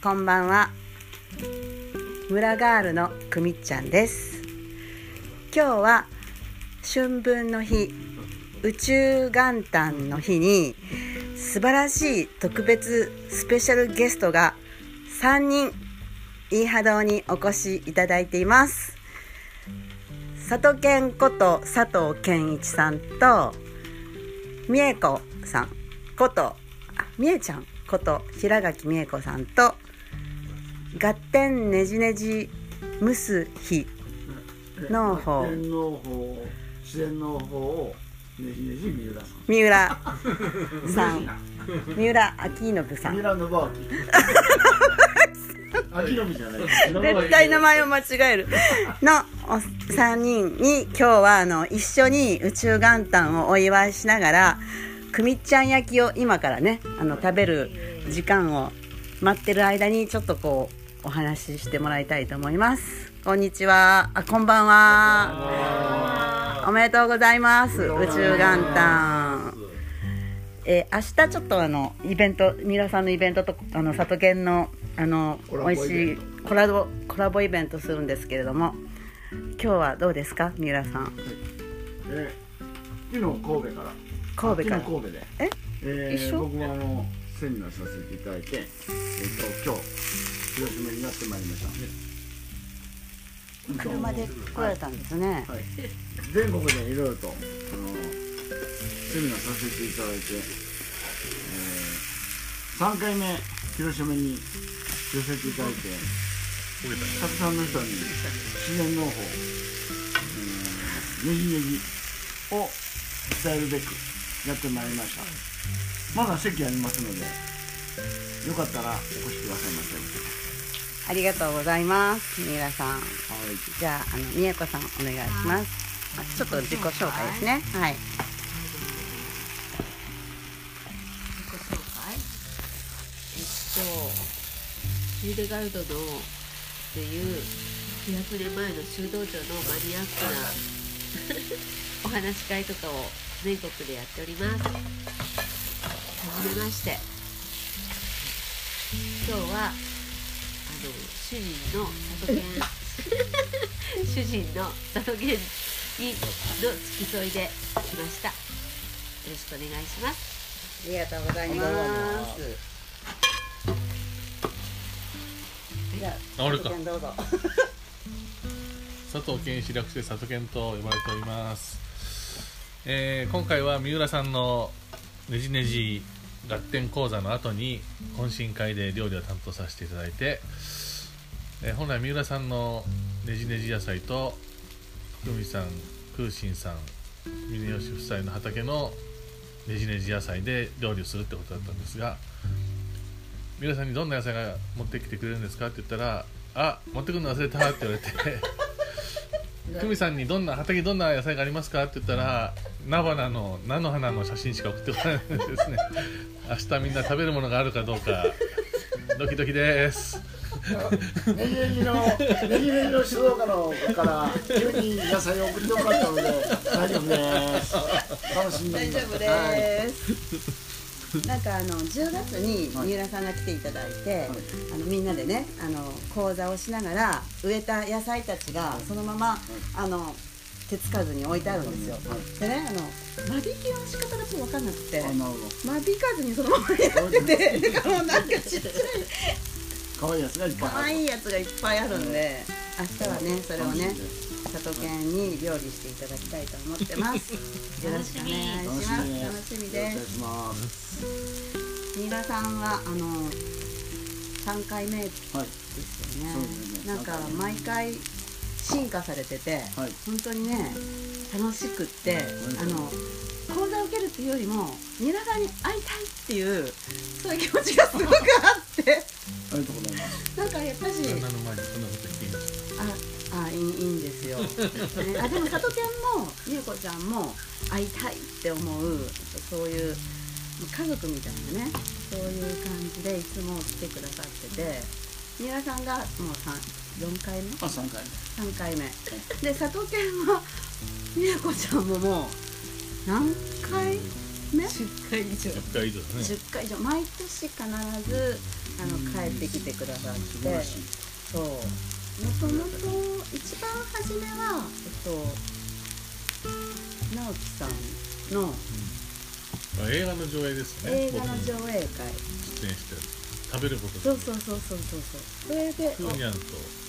こんばんは。村ガールのくみっちゃんです。今日は春分の日宇宙元旦の日に素晴らしい特別スペシャルゲストが3人イーハ堂にお越しいただいています。佐藤健こと佐藤健一さんと美恵子さんこと美恵ちゃんこと平垣美恵子さんとガッテンねじねじ蒸す日の方。発展の方自然の方をねじねじ三浦さん。三浦 明信さん。三浦信明。秋の実じゃない。絶対名前を間違える。のお3人に今日はあの一緒に宇宙元旦をお祝いしながらくみっちゃん焼きを今からねあの食べる時間を待ってる間にちょっとこうお話ししてもらいたいと思います。こんにちは。あこんばんは。おめでとうございます。宇宙元旦。えー明日ちょっとあのイベント三浦さんのイベントとあの里犬のあの美味しいコラボコラボイベントするんですけれども今日はどうですか？三浦さん。え昨日神戸から。神戸から。神戸で。え？えー一緒？僕はあのセミナーさせていただいてえっ、と今日広島にやってまいりました。車で来られたんですね、はい、全国でいろいろとあのセミナーさせていただいて、えー、3回目広島に寄せていただいてたくさんの人に自然農法、えー、ねじねじを伝えるべくやってまいりました。まだ席ありますのでよかったらお越しくださいませ。ありがとうございます三浦さん。はい。じゃああの美恵子さんお願いします。あちょっと自己紹介ですね。はい。自己紹介。えっとヒールガルドのっていう200年前の修道場のマニアックな お話し会とかを全国でやっております。はじめまして今日はあの主人の里犬主人の里犬にの付き添いで来ました。よろしくお願いします。ありがとうございます。じゃああ俺か。里犬どうぞ。佐藤健一略して佐藤健と呼ばれております、えー今回は三浦さんのねじねじ合点講座の後に懇親会で料理を担当させていただいて、え本来三浦さんのねじねじ野菜と久美さん空心さん峰吉夫妻の畑のねじねじ野菜で料理をするってことだったんですが三浦さんにどんな野菜が持ってきてくれるんですかって言ったら「あ持ってくるの忘れた」って言われて。久美さんにどんな畑にどんな野菜がありますかって言ったら菜花の菜の花の写真しか送ってこないのでですね。明日みんな食べるものがあるかどうかドキドキです。ネギネギのネギネギの静岡の子から急に野菜を送ってもらったので大丈夫です。楽しんで大丈夫はいです、なんかあの10月に三浦さんが来ていただいて、あのみんなでねあの講座をしながら植えた野菜たちがそのまま、あの手つかずに置いてあるんですよ、でねあの間引きの仕方がちょっと分かんなくて間引かずにそのままやっててだからもうなんかちっちゃい可愛いやつがいっぱい可愛いやつがいっぱいあるんで明日はねそれをね佐藤健に料理していただきたいと思ってますよろしくお願いします。楽しみですお願いします三浦さんはあの3回目ですよはいねそうですねなんか毎回進化されてて、はい本当にね楽しくって、あの講座を受けるっていうよりも三浦さんに会いたいっていうそういう気持ちがす。ごくあってありがとうございます。なんかやっぱしあでも里犬も美恵子ちゃんも会いたいって思うそういう家族みたいなねそういう感じでいつも来てくださってて三浦さんがもう4回目？あ三回目。3回目。で里犬は美恵子ちゃんももう何回目？10回以上。10回以上。ね10回以上毎年必ずあの帰ってきてくださって素晴らしい。そう。もともと一番初めはえっと直樹さんのあ映画の上映ですね。映画の上映会。出演してる。食べることそうそうそうそうそうそう。それでクーニャンと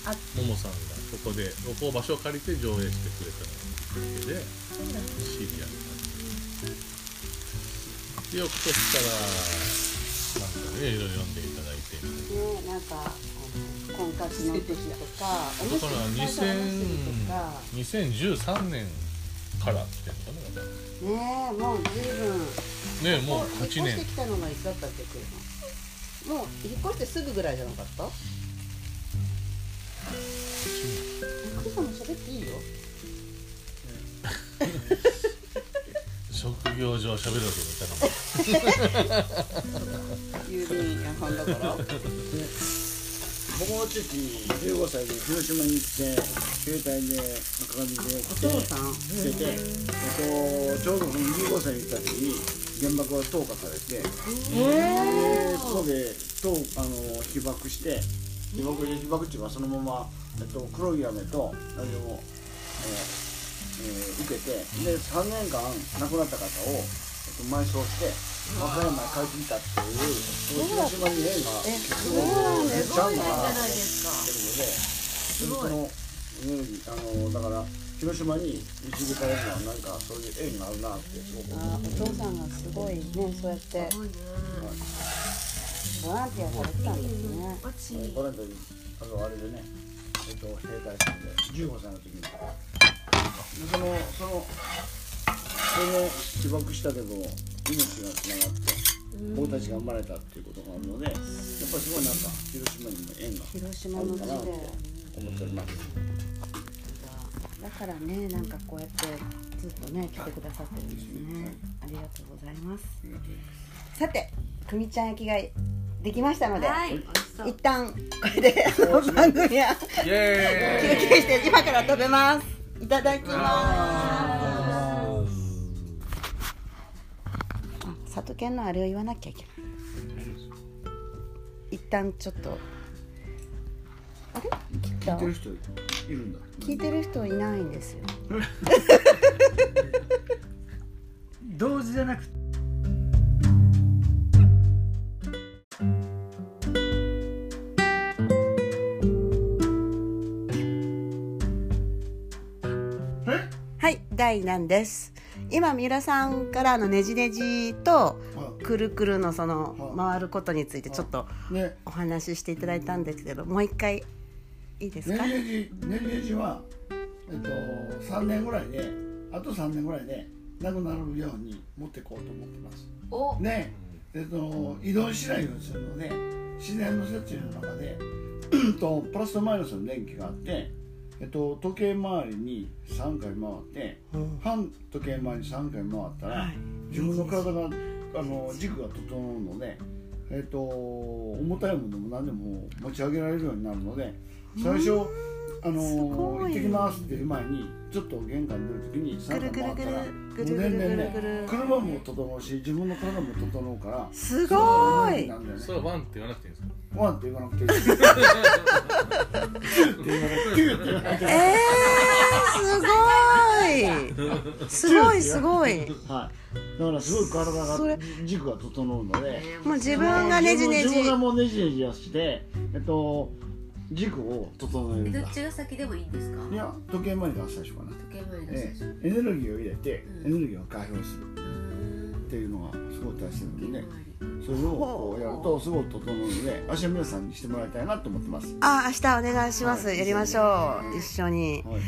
あももさんがここでここを場所を借りて上映してくれたのだ知り合った。で翌年からなんかねいろいろ読んでいただいてねなんか婚活の時とかおだからむすとか2013年からっていうのかなねえもう随分ねえもう8年引っ越してきたのがいつだったっけ車もう引っ越してすぐぐらいじゃなかったクさんも喋っていいよ職業上喋ろ。うと思ったら郵便屋さんだから僕の父15歳で広島に行って携帯で赤紙でお来て父さん。してて、えっと、ちょうどその15歳に行った時に原爆が投下されて、でそこでとあの被爆して被爆で被爆地はそのまま、えっと、黒い雨と何でも、えーえー受けてで3年間亡くなった方を、えっと、埋葬して和歌山に帰ってきたっていう広島に縁がえ結構めっちゃあるのかなってことで、そのあのだから広島に導かれるのはなんかそういう縁があるなってすごく思あお父さんがすごいね。そうやってボランティアされてたんですね。ボランティアにあのあれでねえっと兵隊さんで15歳の時に。でそのそのそれで被爆したけど命がつながって僕たちが生まれたっていうことがあるのでやっぱりすごいなんか広島にも縁が広島の地で。あるかなと思っております。だからねなんかこうやってずっとね来てくださってるんですね。ありがとうございます。さてくみちゃん焼きができましたので、一旦これで番組は休憩して今から食べます。いただきますあ里犬のあれを言わなきゃいけない。一旦ちょっと。あれ？切った聞いてる人いるんだ。聞いてる人いないんですよ。同時じゃなくて。はい第何です？今三浦さんからのねじねじとくるくるのその回ることについてちょっとね。お話ししていただいたんですけどもう一回いいですか？ねじねじはえっと3年ぐらいであと3年ぐらいでなくなるように持っていこうと思ってます。お。で、えっと、移動しないようにするので自然の設置の中でうん とプラスとマイナスの電気があって、えっと、時計回りに3回回って、うん。反時計回りに3回回ったら、はい。自分の体があの軸が整うので、えっと、重たいものも何でも持ち上げられるようになるので最初あの行ってきますっていう前にちょっと玄関出る時に3回回ったらもうぐるぐるぐるぐる年々ねぐるぐる車も整うし自分の体も整うからすごい。なんだよね。それは one って言わなくていいんですか？ one って言わなくていい。ツーって言わなくてツーって言わなくていいえー、すごい。すごいすごい。はい。だからすごい体が軸が整うのでもう自分がねじねじ。自分がもうねじねじをしてえっと軸を整えるんだ。どっちが先でもいいんですか？いや時計回りが最初かな、時計回りのえ最初。え、エネルギーを入れて、うん。エネルギーを解放するうんっていうのがすごい大切なのでね。それをこうやるとすごい整うので明日皆さんにしてもらいたいなと思ってます。あ明日お願いします、はい。やりましょう。一緒に。はい。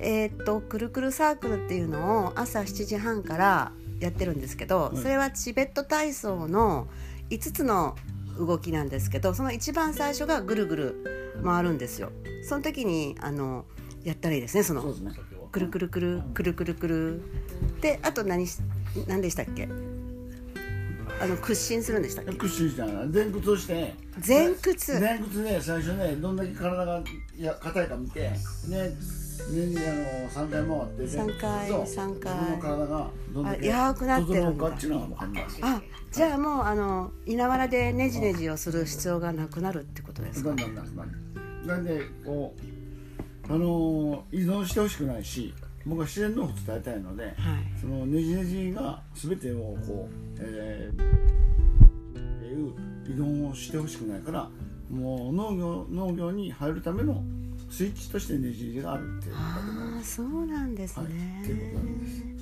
えーっとくるくるサークルっていうのを朝7時半からやってるんですけど、い。それはチベット体操の5つの動きなんですけどその一番最初がぐるぐる回るんですよ。その時にあのやったらいいですねそのくるくるくるくるくるくる。であと何し何でしたっけ？あの屈伸するんでしたっけ？屈伸したら前屈をして。前屈。前屈で最初ねどんだけ体がいや硬いか見てね年にあの三回回って三回三回。自分の体がどんだけあ柔くなってるんだ。あじゃあもうあの稲わらでネジネジをする必要がなくなるってことですか？だんだんなくなる。なんでこうあの依存してほしくないし僕は自然の方を伝えたいのではい。そのネジネジが全てをこう、えー、っていう依存をしてほしくないからもう農業農業に入るためのスイッチとしてネジネジがあるっていうああそうなんですはい、ね、っていうことなんです、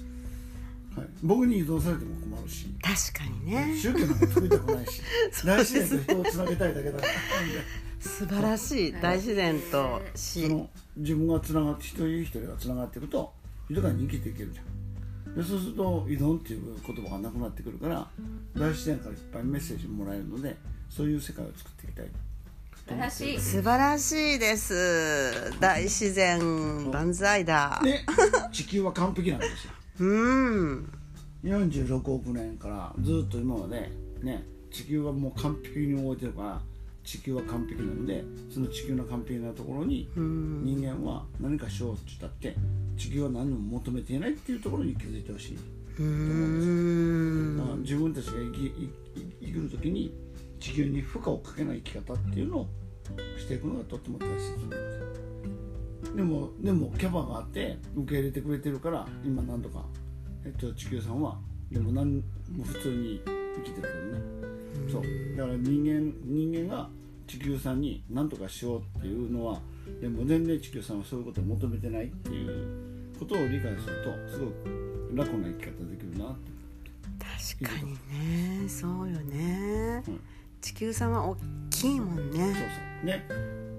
はい、僕に依存されても困るし。確かにね。宗教なんか作りたくないし。大自然と人をつなげたいだけだから。素晴らしい。大自然と死その自分がつながって一人一人がつながっていくと豊かに生きていけるじゃん。でそうすると依存っていう言葉がなくなってくるから大自然からいっぱいメッセージもらえるのでそういう世界を作っていきたい素晴らしい。素晴らしいです。大自然万歳だ。で地球は完璧なんですよ。うん。46億年からずっと今までね地球はもう完璧に動いてるから地球は完璧なのでその地球の完璧なところにうん。人間は何かしようって言ったって地球は何も求めていないっていうところに気づいてほしい、うんだから自分たちが生き生きる時に地球に負荷をかけない生き方っていうのをしていくのがとっても大切なんですよ。でもでもキャパがあって受け入れてくれてるから今なんとか、えっと、地球さんはでも何も普通に生きてるけどねそう。だから人間人間が地球さんに何とかしようっていうのはでも全然地球さんはそういうことを求めてないっていうことを理解するとすごく楽な生き方できるなって。確かにね。そうよね、うん。地球さんは大きいもんそうねそう。ね。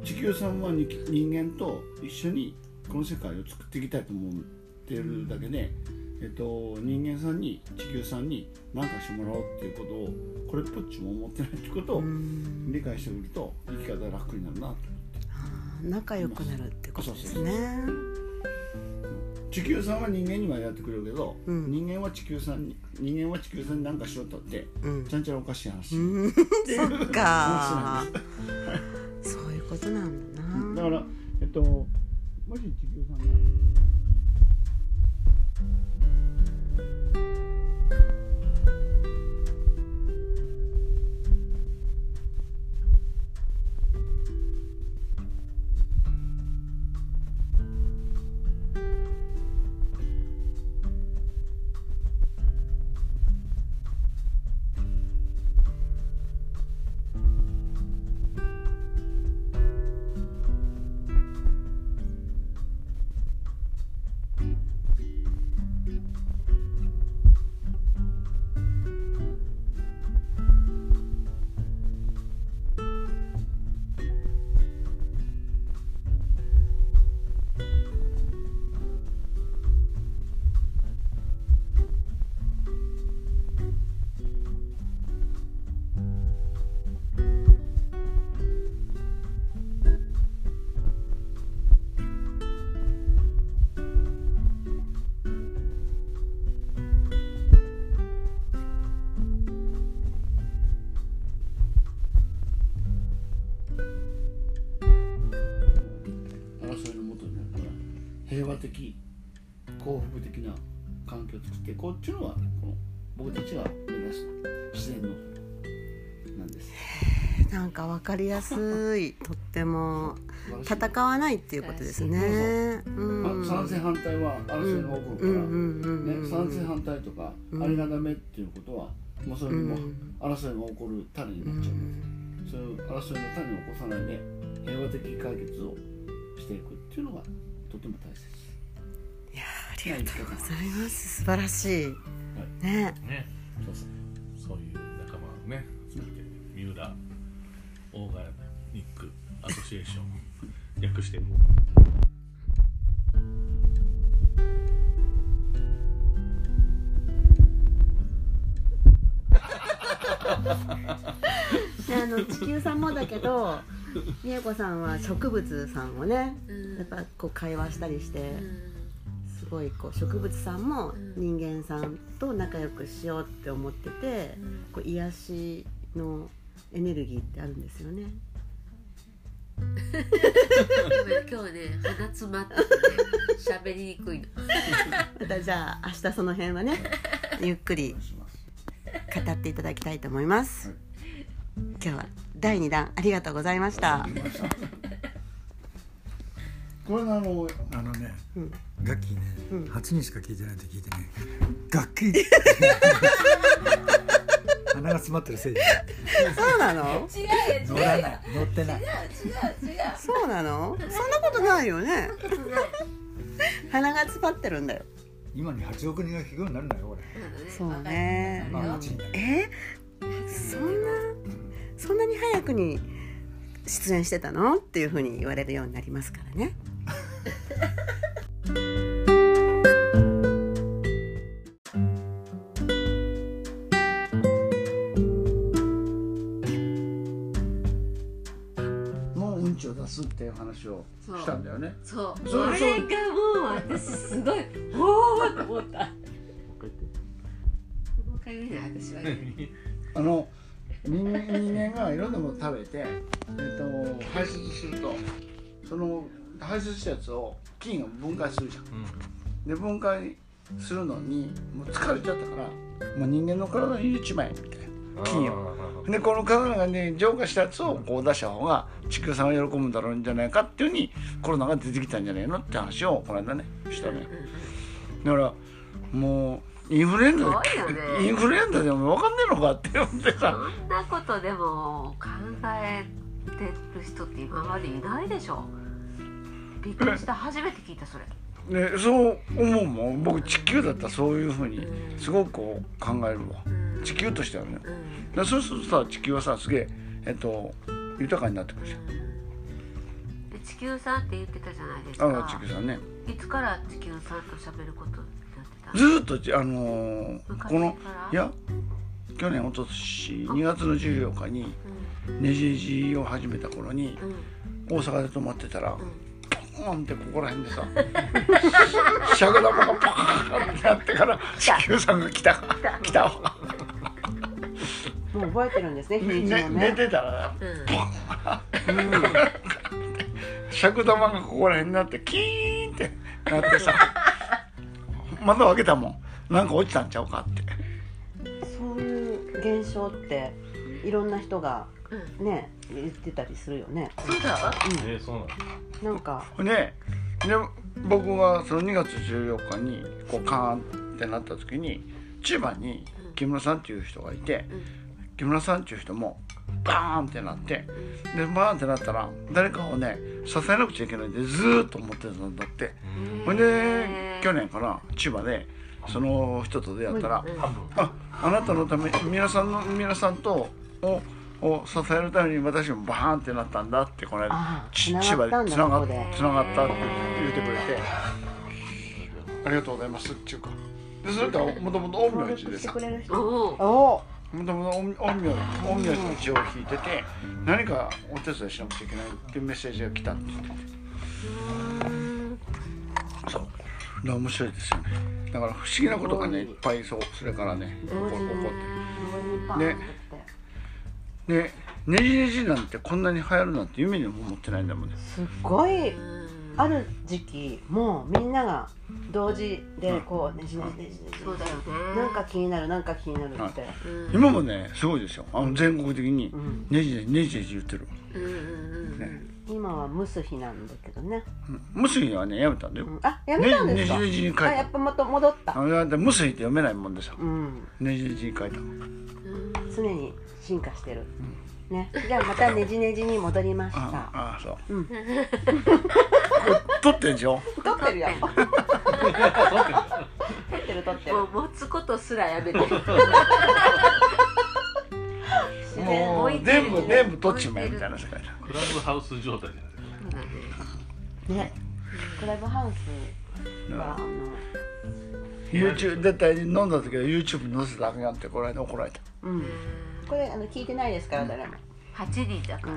地球さんはに人間と一緒にこの世界を作っていきたいと思ってるだけで、えっと、人間さんに地球さんに何かしてもらおうっていうことをこれっぽっちも思ってないってことをうん。理解してくると生き方が楽になるなと仲良くなるってことですね。地球さんは人間にはやってくれるけど、うん。人間は地球さんに人間は地球さんに何かしようとってうん。ちゃんちゃらおかしい話、うん。そっか。そういうことなんだな。だからえっともし地球さんが平和的幸福的な環境を作っていこうっていうのはこの僕たちが目指す自然のなんです。なんかわかりやすい。とっても戦わないっていうことですね。うんまあ賛成反対は争いが起こるから、うんうんうんうん。ね、賛成反対とか、うん。あれがダメっていうことはもうそれにもうん。争いが起こる種になっちゃう。ので、そういう争いの種を起こさないで平和的解決をしていくっていうのがとても大切りがとうございます。素晴らしい。ね。ね。そうそう。そういう仲間をね三浦オーガニックアソシエーション略して ねあの地球さんもだけど 美恵子さんは植物さんをねうんやっぱこう会話したりしてうん。すごいこう植物さんも人間さんと仲良くしようって思っててこう癒しのエネルギーってあるんですよね。今日ね鼻詰まっててね喋りにくいの。またじゃあ明日その辺はね ゆっくり語っていただきたいと思います、今日は第2弾ありがとうございました。これがあのあのね、うん楽器ね、うん。8人しか聞いてないって聞いてね。楽器。鼻が詰まってるせいで。そうなの？違う乗らない。乗ってない。違う違うそうなの？そんなことないよね。鼻が詰まってるんだよ。今に8億人が聞くようになるんだよこれ。そうね。まあ8人だけえ？そんなそんなに早くに出演してたの？っていうふうに言われるようになりますからね よね。そう。そうそう。あれがもう私すごいおおと思った。もう一回見ない私はね。あの人間人間がいろんなもの食べて、えっと、排出するとその排出したやつを菌が分解するじゃん。で分解するのにもう疲れちゃったからもう人間の体に入れちまえみたいな菌をでこの体がね浄化したやつをこう出した方が地球さんが喜ぶんだろうんじゃないかっていうふうにコロナが出てきたんじゃないのって話をこの間ねしたね。だからもうインフルエンザで、ね。インフルエンザでも分かんねえのかって思ってさ。そんなことでも考えてる人って今までいないでしょ。びっくりした。初めて聞いたそれ。ね、そう思うもん。僕地球だったらそういうふうにすごくこう考えるわ。うん地球としてはね。うん。でそうするとさ地球はさすげええっと豊かになってくるじゃん。で地球さんって言ってたじゃないですあかの地球さんね。いつから地球さんと喋ることになってたずーっとじあのー昔このいや去年一昨年2月の14日にねじねじを始めた頃にうん。うん大阪で泊まってたらうん。ポーンってここら辺でさ 尺玉がパーンってなってから地球さんが来た。来たわ、もう覚えてるんですね日ねね。寝ねてたらうん。尺玉がここら辺になってキーンってなってさ窓開けたもん。なんか落ちたんちゃうかって。そういう現象っていろんな人がうん。ね言ってたりするよね。そうだえー、そうなの？なんか。でで僕がその2月14日にこうカーンってなった時に千葉に木村さんっていう人がいて木村さんっていう人もバーンってなってでバーンってなったら誰かをね支えなくちゃいけないってずーっと思ってたんだって。ほんで去年かな千葉でその人と出会ったら「ああなたのため皆さんの皆さんとをを支えるために私もバーンってなったんだ」ってこの間千葉でつながっここで。つながったって言ってくれて「ありがとうございます」っていうか。でそれともともと陰陽師でさもともと陰陽陰陽師の血を引いてて何かお手伝いしなくちゃいけないっていうメッセージが来たって。言っててそう。だから面白いですよね。だから不思議なことがねいっぱいそうそれからね起こ起こって上にパンねってでねじねじなんてこんなに流行るなんて夢にも思ってないんだもんね。すっごい。うんある時期もうみんなが同時でこうねじねじねじねじそうだよね。なんか気になるなんか気になるってうん。今もねすごいですよ。あの全国的にうん。ねじねじねじねじ言ってる、うんうんうんね。今は蒸す日なんだけどね。うん、ムスイはねやめたんだよ、うん。あやめたんですか？ねねじねじに書いた。あやっぱまた戻った。あだってムスイって読めないもんでさ。うん。ねじねじに書いた常に進化してるね。じゃあまたねじねじに戻りましあたあそう、うん。撮ってんでしょ？撮ってるよ。撮ってる撮ってるもう持つことすらやめて。もう全部全部撮っちまえみたいな世界だ。クラブハウス状態じゃないですかね。クラブハウスはあの YouTube 絶対飲んだ時は YouTube に載せたらあかんやんってこの間怒られた。うんこれあの聞いてないですから誰も。8人だから。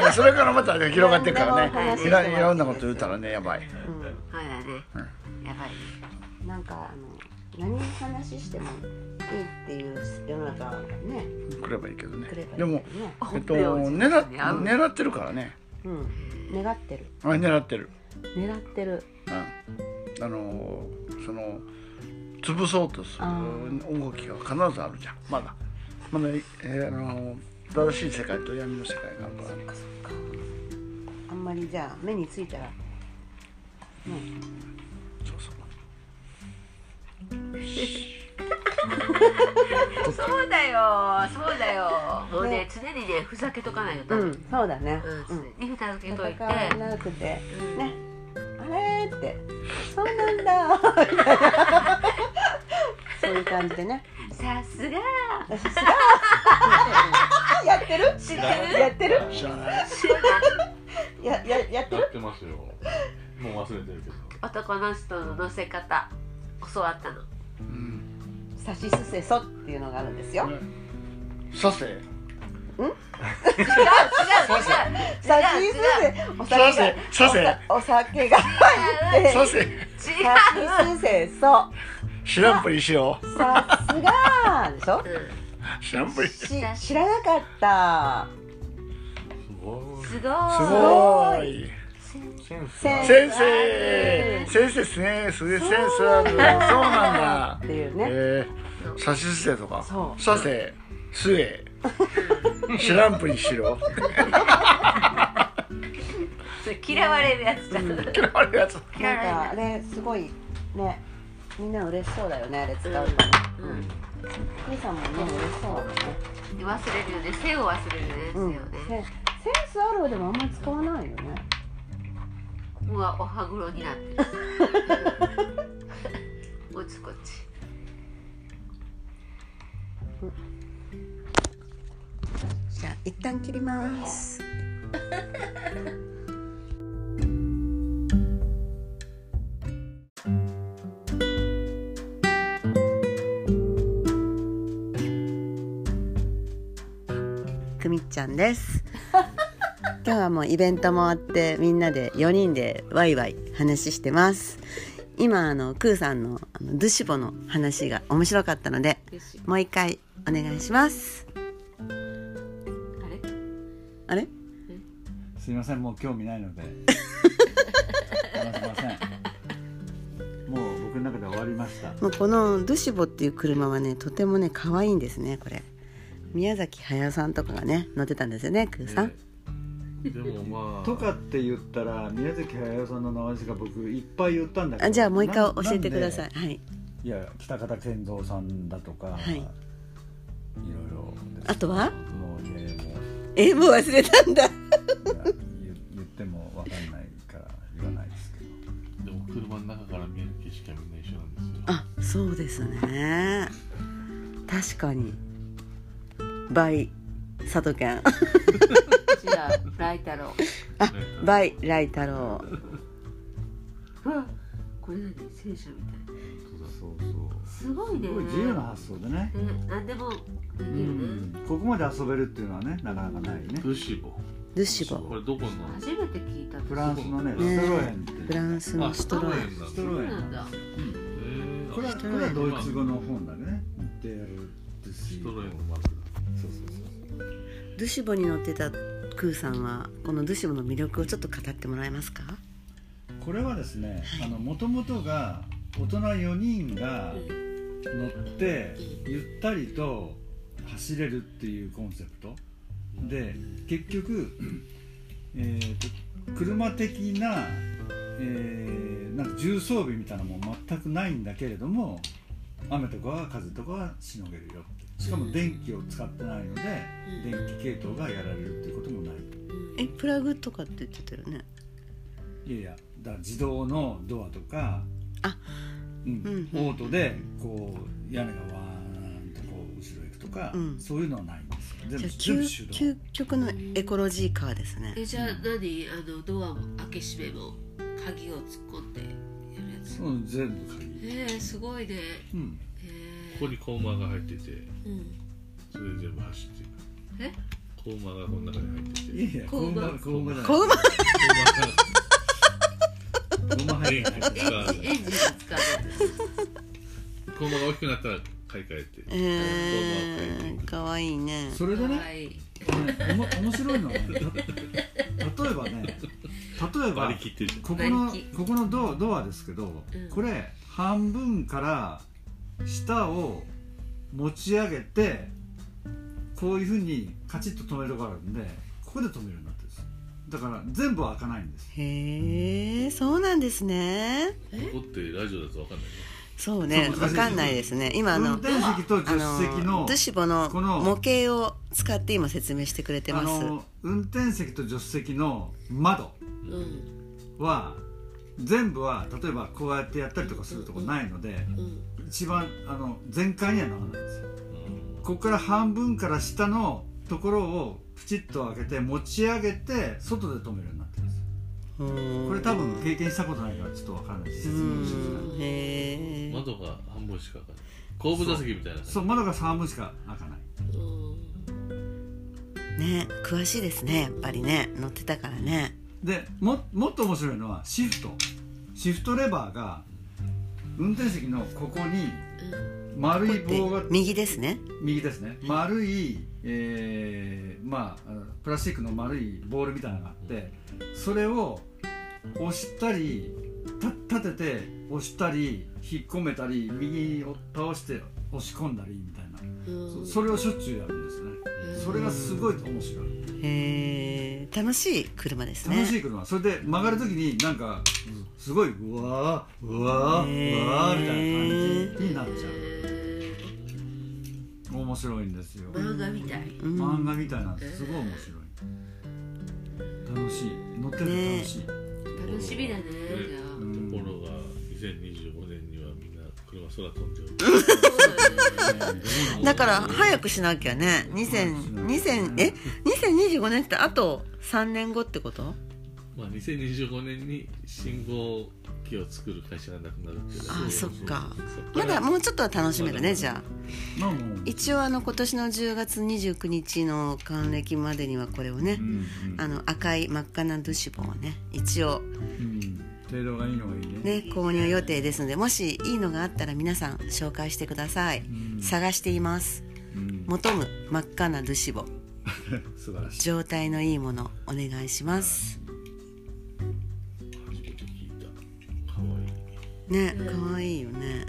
いやそれからまたね 広がってるからね。いろいろんなこと言ったらねやばい。うん。そうだねやばい。なんかあの何話してもっていう世の中がね来ればいいけどね。来ればいいでもねえっと狙っ狙ってるからね。うん。願ってる。あ狙ってる。狙ってる。うん。あのその潰そうとする動きが必ずあるじゃん。まだまだ、えーあの正しい世界と闇の世界があるから。ねそっかそっか。あんまりじゃあ目についたら。ねそうそう。そうだよ。そうだよ。もうねね。常にねふざけとかないとダメ。うんそうだね。うん常にふざけといて。くて。うん。ね。あれって。そうなんだ。みたいなそういう感じでね。さすが私すが やってる？知ってる？やってる？知らない。やややってやるってますよ。もう忘れてるけど。男の人の乗せ方。教わったの。うん。さしすせそっていうのがあるんですよ。させ？違う違う違う。さしすせ。お酒がお酒が入って。さしすせそ知らんぷりしよ。うさすがでしょ？知らんぷりし知らなかった。すごい。すごい。先生。先生。すね。すげセンスある。そうなんだ。っていうね。えー、さしすせとか。そう。させ。すえ。知らんぷりしろ。それ嫌われるやつだ 嫌われるやつ。嫌なんかあれすごいねみんな嬉しそうだよねあれ使うとねうん。クーさんもね嬉しそう。だもんね忘れるよね。背を忘れるやつようん。ねセンスあるでもあんまり使わないよね。うわお歯黒になってる。こっちこっち。じゃあ一旦切ります ちゃんです。今日はもうイベントもあってみんなで4人でワイワイ話してます。今あのクーさんのあのドゥシボの話が面白かったのでもう一回お願いします。あれ？あれ？すいませんもう興味ないので。話しません。もう僕の中で終わりました。もうこのドゥシボっていう車はねとてもね可愛いんですねこれ宮崎駿さんとかがね乗ってたんですよねクーさん、でもまあ。とかって言ったら宮崎駿さんの名前しか僕いっぱい言ったんだけど。あじゃあもう一回教えてください。いはい。いや北方健三さんだとか、はい。いろいろ。あとは？もういやいやもう。えもう忘れたんだ。言ってもわかんないから言わないですけど。でも車の中から見える景色はみんな一緒なんですよ。あそうですね。確かにバイ佐藤健違うライ太郎あバイライ太郎うわこれ何？戦車みたい。そうそうすごいね。すごい自由な発想でね、ね何でもできうるね。ん、ここまで遊べるっていうのはねなかなかないね。ルシボ。ドゥシボ。これどこの？初めて聞いた。フランスのねね。ストロエンって。いうフランスのシトロエンンなんだ。ストロエン。なんだ。これはこれはドイツ語の本だね。デルドゥシストロエンのマークだそうそうそう。ドゥシボに乗ってたクーさんはこのドゥシボの魅力をちょっと語ってもらえますかこれはですねあの元々が大人4人が乗ってゆったりと走れるっていうコンセプト。で結局、えーと車的な,、えーなんか重装備みたいなのも全くないんだけれども雨とかは風とかはしのげるよってしかも電気を使ってないので電気系統がやられるっていうこともない。えプラグとかって言ってたよね？いやいやだから自動のドアとかあうんうんオートでこう屋根がわーんとこう後ろ行くとか、うん。そういうのはないんですよ。全部じゃあ全部究手動。究極のエコロジーカーですね。えじゃあ何？あのドアも開け閉めも鍵を突っ込んでやるやつ？うん全部鍵。えー、すごいね。うん。えここにコーマーが入っててー、うんそれで全部走っていく。え？コーマーがこの中に入ってて。いやいやこうまこうまこうまじゃないこうまコーマ。ーがこうま入ってエンジンエンジンが使う。やつコーマーが大きくなったら買い替えて、えー、かわいいね。それでねおも面白いのはねた例えばね例えば割り切ってる。ここのここのドドアですけど、うん。これ半分から下を持ち上げてこういうふうにカチッと止めるところがあるんでここで止めるようになってるんですだから全部は開かないんです。へえそうなんですね。ここってラジオだと分かんないねそうねそうわかんないですね。今あ運の転席と助あ手席ののドゥシボのこの模型を使って今説明してくれてあます。の運転席と助手席の窓うん。は全部は例えばこうやってやったりとかするとこないのでうん一番あの全開にはならないんですよ。うん。ここから半分から下のところをプチッと開けて持ち上げて外で止めるようになってるんですここれ多分経験したことないからちょっとわからないし説明しづらい窓が半分しか開かない。後部座席みたいなそう窓が半分しか開かない。うん。ね詳しいですねやっぱりね。乗ってたからね。でももっと面白いのはシフト。シフトレバーが運転席のここに丸い棒がで右ですね。右ですね。丸い、えーまあプラスチックの丸いボールみたいなのがあってそれを押したりた立てて押したり引っ込めたり右を倒して押し込んだりみたいな、それをしょっちゅうやるんですね。それがすごい面白いへえ楽しい車ですね。楽しい車それで曲がる時になんかすごいうわーうわーうわーみたいな感じになっちゃえう。面白いんですよ。ー漫画みたい。うん漫画みたいなんです。すごい面白い。楽しい。乗ってて楽しい、楽しみだね空飛んじゃうそうだねだから早くしなきゃね。2000 2000え？2025年ってあと3年後ってこと？まあ2025年に信号機を作る会社がなくなるけど。あそっか。そっか。らまだもうちょっとは楽しめるねじゃあ。一応あの今年の10月29日の還暦までにはこれをねうんあの赤い真っ赤なドゥシボをね一応うん程度がいいのがいいねね購入予定ですのでもしいいのがあったら皆さん紹介してください。うん。探しています。うん。求む真っ赤なドゥシボ素晴らしい。状態のいいものお願いします。初めて聞いた。かわい。いね可愛いよね。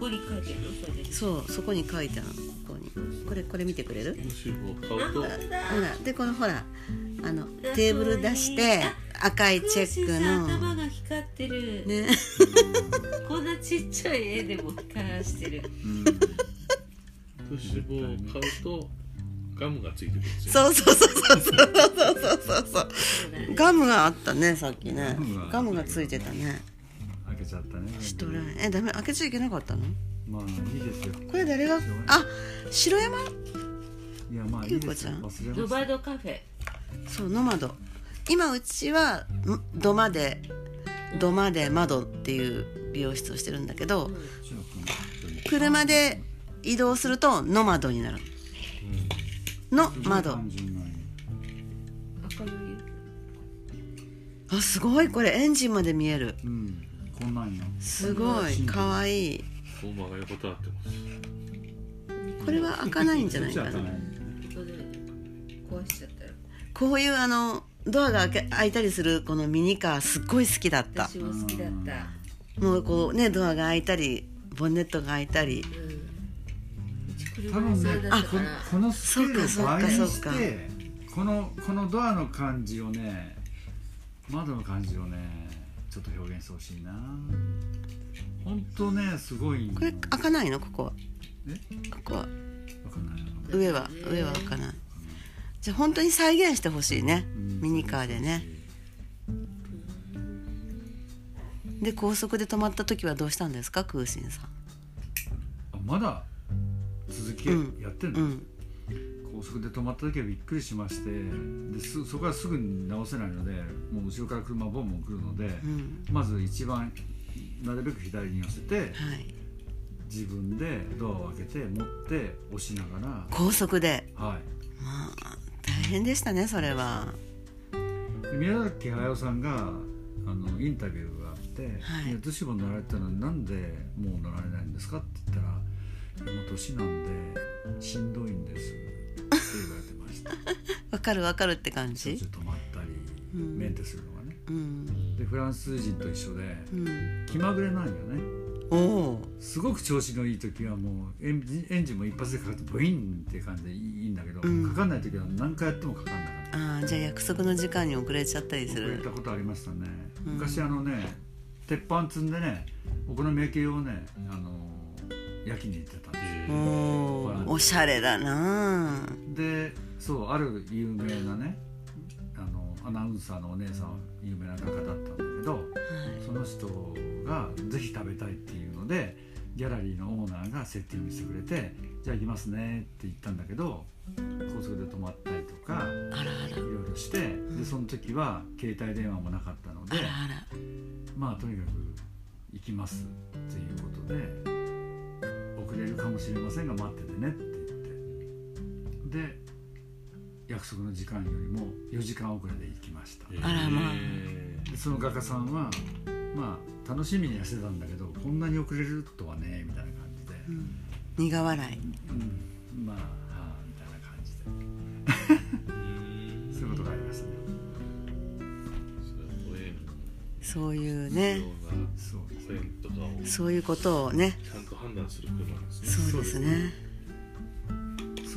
ここに書いてるの？そうそこに書いてあるの。ここに。これこれ見てくれる？ほらでこのほらあのテーブル出して赤いチェックの。頭が光ってる、ね。こんなちっちゃい絵でも光らしてる。うッシュボを買うとガムがついてくるんですよそうそうそうそうそうそう。そうそうガムがあったねさっきね。ガムがついてたね。開けちゃったね。シトラえダメ開けちゃいけなかったの？まあいいですよ。これ誰が？あ城山？いやまあいいですよ。ゆうこ忘れノバました。ドカフェそうノマド。今うちはん土間で土間で窓っていう美容室をしてるんだけど車で移動するとノマドになる。の窓あすごい。これエンジンまで見える。うん。こんなんや。すごい。かわいい。これは開かないんじゃないかな。壊しちゃった。らこういうあのドアが開け開いたりするこのミニカーすっごい好きだった。私も好きだった。もうこうねドアが開いたりボンネットが開いたり。うん。多分ねここのスケールを倍にしそうかそうか。てこのこのドアの感じをね窓の感じをねちょっと表現してほしいな。本当ねすごいこれ開かないの？ここは。え？ここは。わかんないな。上は上は開かないじゃあ本当に再現してほしいね。うん。ミニカーでね。で高速で止まった時はどうしたんですか？空心さん。あまだ続きうん。やってんの、うん。高速で止まった時はびっくりしましてですそこからすぐに直せないのでもう後ろから車ボンボン来るので、うん。まず一番なるべく左に寄せてはい。自分でドアを開けて持って押しなが高速で。らはい。まあ。大変でしたねそれは。で宮崎駿さんがあのインタビューがあって「はい。いや逗子も乗られたのになんでもう乗られないんですか?」って言ったら「いやもう年なんでしんどいんです」って言われてました。わかるわかるって感じ？止まったり、うん。メンテするのがね。うん。でフランス人と一緒でうん。気まぐれなんよねすごく調子のいい時はもうエンジンエンジンも一発でかかってブインって感じでいいんだけど、うん。かかんない時は何回やってもかかんなかった。ああじゃあ約束の時間に遅れちゃったりす遅れるたことありましたね、うん昔あのね鉄板積んでねお好み焼きをね、あの焼きに行ってたんですよ。おおおしゃれだな。でそうある有名なねあのアナウンサーのお姉さん有名な画家だったんだけどその人がぜひ食べたいっていうのでギャラリーのオーナーがセッティングしてくれて「じゃあ行きますね」って言ったんだけど高速で止まったりとかあらあら。いろいろしてでその時は携帯電話もなかったのであらあら。まあとにかく行きますっていうことで遅れるかもしれませんが待っててねって言って。で約束の時間よりも4時間遅れで行きました。あらまあ。でその画家さんはまあ楽しみにはしてたんだけどこんなに遅れるとはねみたいな感じで、苦笑い。うん。まあはあみたいな感じで。そういうことがありましたね。そういうね。そういうことをねちゃんと判断する車なんですね。そうですね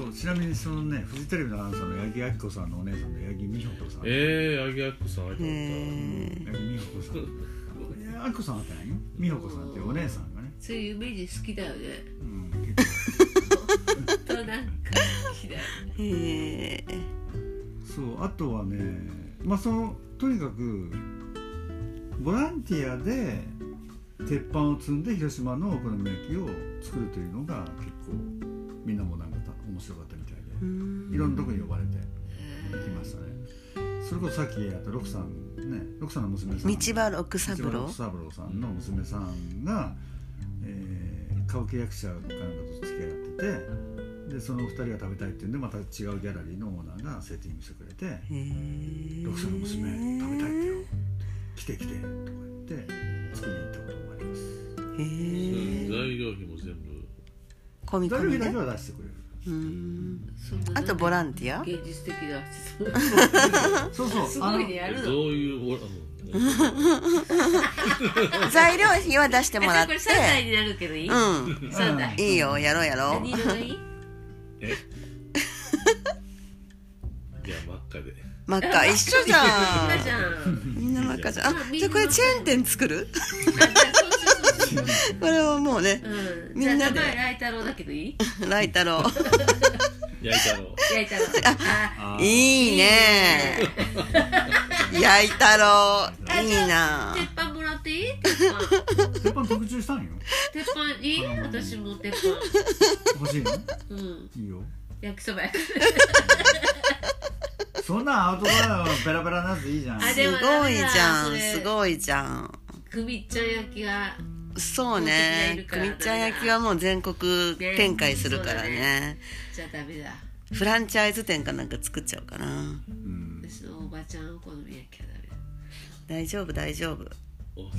そうちなみにそのねフジテレビのアナウンサーの八木亜希子さんのお姉さんの八木美穂子さん。ええー、アギアックさん八木美穂子さん。亜希子さんあったんやよ美穂子さんっていうお姉さんがね、そういうイメージ好きだよね。うん、結構。となんか好きだよね。へえそうあとはねまあそのとにかくボランティアで鉄板を積んで広島のお好み焼きを作るというのが結構みんなもなんかいろんなとこに呼ばれて行きましたね。それこそさっきやった六さんね六さんの娘さん。道場六三道場郎六三郎さんの娘さんが、えー歌舞伎役者かなんかと付き合っててでその二人が食べたいっていうんでまた違うギャラリーのオーナーがセッティングしてくれて六歳の娘食べたいってよ。来て来てとか言って作りに行ったこともあります。へえ材料費も全部。込み込みで材料費だけは出してくあとボランティア？現実的な質そうそう。問すごいねやるのどういう材料費は出してもらって。これ3台になるけどいい、う三台んいいよやろうやろう。何色がいい？え？じゃあ真っ赤で。真っ赤。一緒じゃ赤じゃん。んみんな真っ赤じゃん。あじゃあこれチェーン店作る？これはもうねうん、みんなで。じゃあ名前ライ太郎だけどいい？ライ太郎焼いたろライ太郎ああいいね。焼い太郎いいな。鉄板もらっていい？鉄板鉄板特注したんよ。鉄板いい？私も鉄板。欲しいの？うん。いいよ。焼きそば そんなんアウトドアのペラペラなやついいじゃん。あですもごいじゃん。すごいじゃん。くみっちゃん焼きがそうね。くみっちゃん焼きはもう全国展開するからね。じゃあダメだ。フランチャイズ店かなんか作っちゃおうかな。うん。私のおばちゃんお好み焼きはダメだ。大丈夫大丈夫。大阪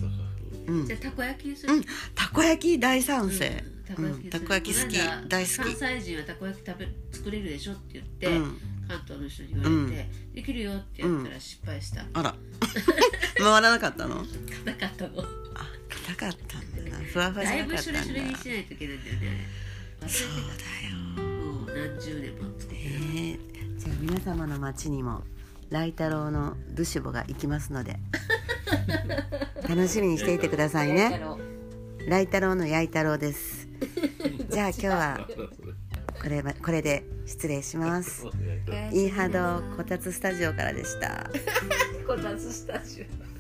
府。うん。じゃあたこ焼きにする、うん。たこ焼き大賛成。うん。たこうん。焼き好き大好き。関西人はたこ焼き食べ作れるでしょって言って、うん。関東の人に言われて、できるよってやったら失敗した、あら。回らなかったの？硬かったの。あ硬かったんだな。ふわふわじだいゃなかったんだ。ぶシュレシュレにしないといけないんだよね。そうだよ。たもう何十年も。作ってえーじゃあ皆様の町にもライ太郎のドゥシュボが行きますので。楽しみにしていてくださいたね。ライ太郎の焼い太郎です。じゃあ今日はこれはこれで失礼します。イーハドこたつスタジオからでした。こたつスタジオ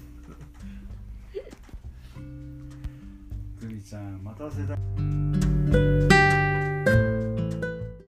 ちゃんまた忘れた。